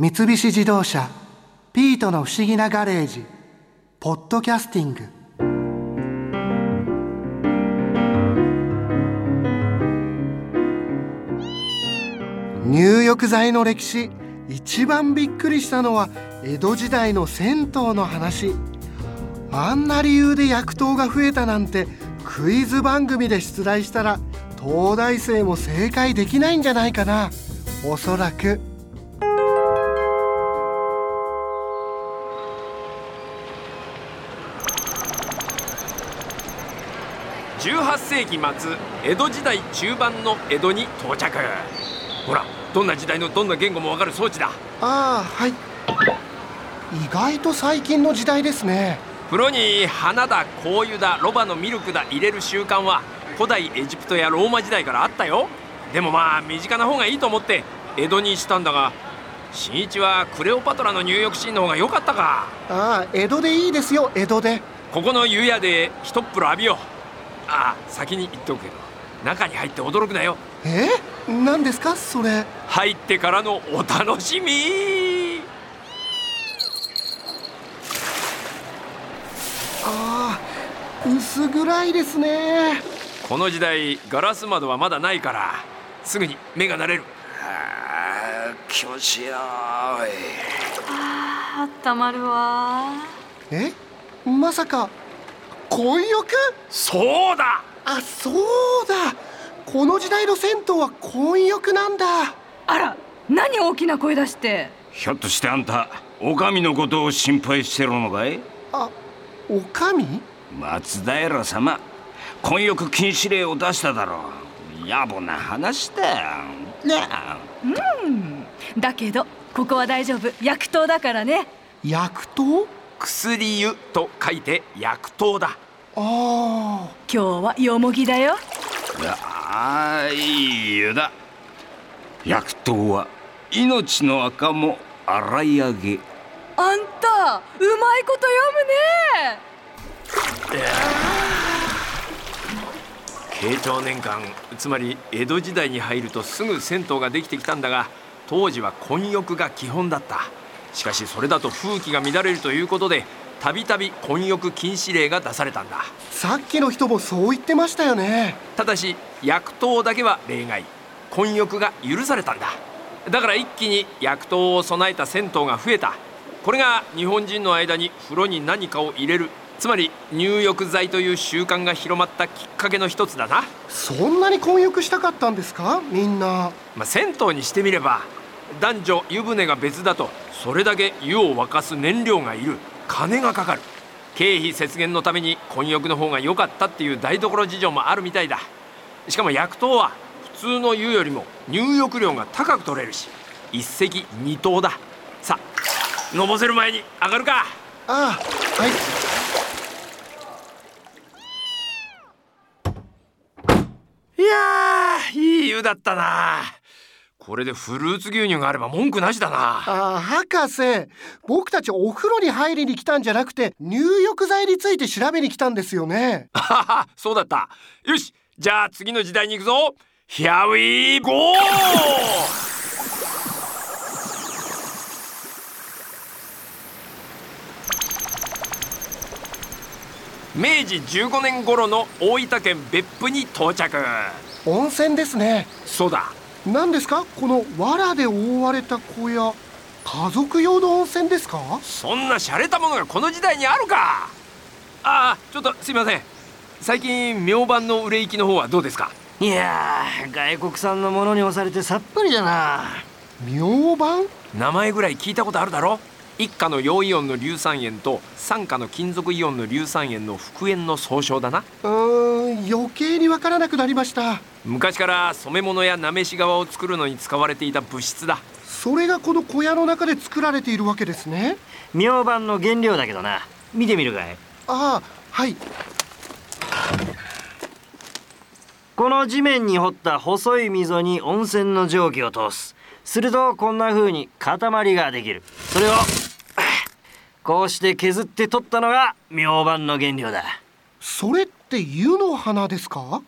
三菱自動車「ピートの不思議なガレージ」「ポッドキャスティング」入浴剤の歴史一番びっくりしたのは江戸時代の銭湯の話あんな理由で薬湯が増えたなんてクイズ番組で出題したら東大生も正解できないんじゃないかなおそらく。18世紀末江戸時代中盤の江戸に到着。ほらどんな時代のどんな言語もわかる装置だ。ああはい。意外と最近の時代ですね。風呂に花だ香油だロバのミルクだ入れる習慣は古代エジプトやローマ時代からあったよ。でもまあ身近な方がいいと思って江戸にしたんだが新一はクレオパトラの入浴シーンの方が良かったか。ああ江戸でいいですよ江戸で。ここの湯屋で一っ風呂浴びようああ先に言っておくけど中に入って驚くなよ。え？何ですか？それ。入ってからのお楽しみ。ああ薄暗いですね。この時代ガラス窓はまだないからすぐに目が慣れる。あー気持ちいい。なおいあーたまるわえ？まさか混浴そうだ。あそうだ。この時代の銭湯は混浴なんだ。あら何大きな声出して？ひょっとしてあんたお上のことを心配してるのかい？あおかみ松平様婚欲禁止令を出しただろう。野暮な話だよ。ね。だけどここは大丈夫。薬湯だからね。薬湯？薬湯と書いて薬湯だ。あ今日はよもぎだよ。いやあいい湯だ。薬湯は命の赤も洗い上げ。あんたうまいこと読むね。慶長年間つまり江戸時代に入るとすぐ銭湯ができてきたんだが当時は混浴が基本だったしかしそれだと風紀が乱れるということでたびたび混浴禁止令が出されたんだ。あさっきの人もそう言ってましたよね。ただし薬湯だけは例外。混浴が許されたんだ。だから一気に薬湯を備えた銭湯が増えた。これが日本人の間に風呂に何かを入れる。つまり入浴剤という習慣が広まったきっかけの一つだな、そんなに混浴したかったんですか？みんな。まあ、銭湯にしてみれば男女湯船が別だとそれだけ湯を沸かす燃料がいる。金がかかる。経費節減のために混浴の方が良かったっていう台所事情もあるみたいだ。しかも薬湯は普通の湯よりも入浴量が高く取れるし一石二鳥だ。さあのぼせる前に上がるか。ああはい。いやーいい湯だったなこれでフルーツ牛乳があれば文句なしだな。ああ博士僕たちお風呂に入りに来たんじゃなくて入浴剤について調べに来たんですよね。は はそうだった。よしじゃあ次の時代に行くぞ。Here we go! 明治15年頃の大分県別府に到着。温泉ですね。そうだ何ですか？この藁で覆われた小屋家族用の温泉ですか？そんな洒落たものがこの時代にあるか！ああちょっとすいません。最近明晩の売れ行きの方はどうですか？いやー外国産のものに押されてさっぱりだな。明晩名前ぐらい聞いたことあるだろ？一価の陽イオンの硫酸塩と三価の金属イオンの硫酸塩の復塩の総称だな。うーん余計にわからなくなりました。昔から染め物やなめし革を作るのに使われていた物質だ。それがこの小屋の中で作られているわけですね。明晩の原料だけどな。見てみるかい。ああはい。この地面に掘った細い溝に温泉の蒸気を通す。するとこんな風に塊ができる。それをこうして削って取ったのが明晩の原料だそれって湯の花ですか？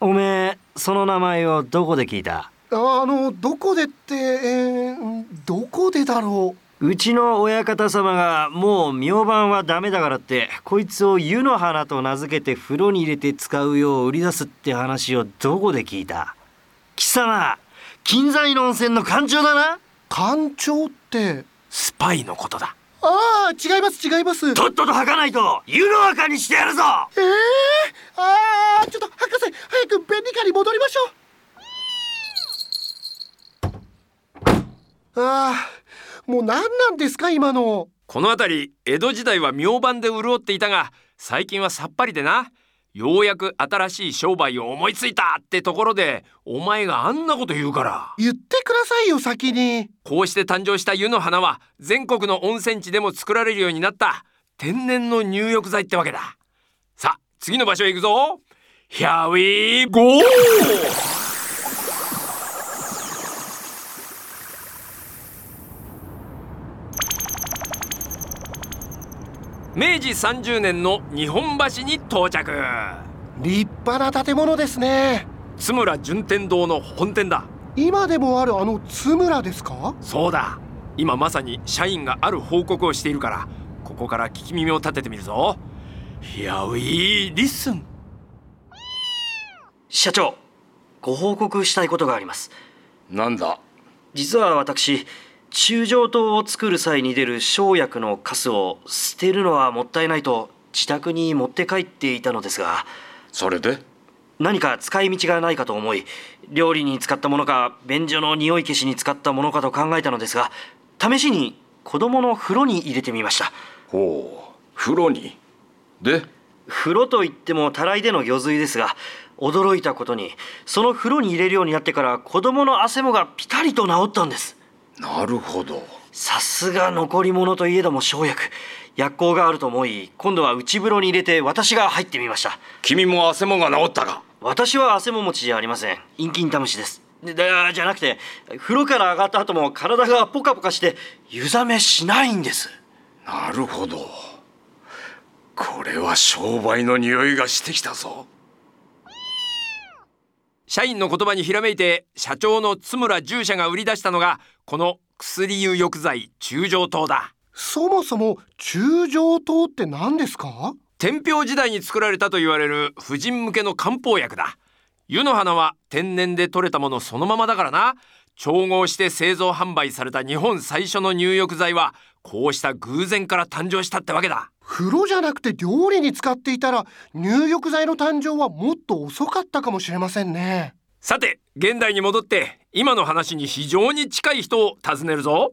おめえその名前をどこで聞いた？ああのどこでって、えー、どこでだろう？うちの親方様がもう明晩はダメだからってこいつを湯の花と名付けて風呂に入れて使うよう売り出すって話をどこで聞いた？貴様金山の温泉の館長だな。館長って？スパイのことだああ違います違います。とっとと吐かないと湯の赤にしてやるぞ。ええああちょっと博士早く便利カーに戻りましょう。ああもう何なんですか今の。この辺り江戸時代は明晩で潤っていたが最近はさっぱりでなようやく新しい商売を思いついたってところでお前があんなこと言うから。言ってくださいよ先に。こうして誕生した湯の花は全国の温泉地でも作られるようになった天然の入浴剤ってわけだ。さあ次の場所へ行くぞ。Here we go! 明治30年の日本橋に到着。立派な建物ですね。津村順天堂の本店だ。今でもあるあの津村ですか？そうだ。今まさに社員がある報告をしているから。ここから聞き耳を立ててみるぞ。Here we listen 社長ご報告したいことがあります。なんだ？実は私中上糖を作る際に出る生薬のカスを捨てるのはもったいないと自宅に持って帰っていたのですがそれで？何か使い道がないかと思い料理に使ったものか便所の匂い消しに使ったものかと考えたのですが試しに子供の風呂に入れてみました。ほう風呂に？で？風呂といってもたらいでの魚水ですが驚いたことにその風呂に入れるようになってから子供の汗もがピタリと治ったんですなるほど。さすが残り物といえども生薬。薬効があると思い今度は内風呂に入れて私が入ってみました。君も汗もが治ったか？私は汗も持ちじゃありません。陰菌試しです。ででじゃなくて風呂から上がった後も体がポカポカして湯冷めしないんです。なるほど。これは商売の匂いがしてきたぞ社員の言葉にひらめいて社長の津村従者が売り出したのがこの薬湯浴剤中上糖だ。そもそも中上糖って何ですか？天平時代に作られたと言われる婦人向けの漢方薬だ。湯の花は天然で採れたものそのままだからな。調合して製造販売された日本最初の入浴剤はこうした偶然から誕生したってわけだ風呂じゃなくて料理に使っていたら入浴剤の誕生はもっと遅かったかもしれませんね。さて現代に戻って今の話に非常に近い人を訪ねるぞ。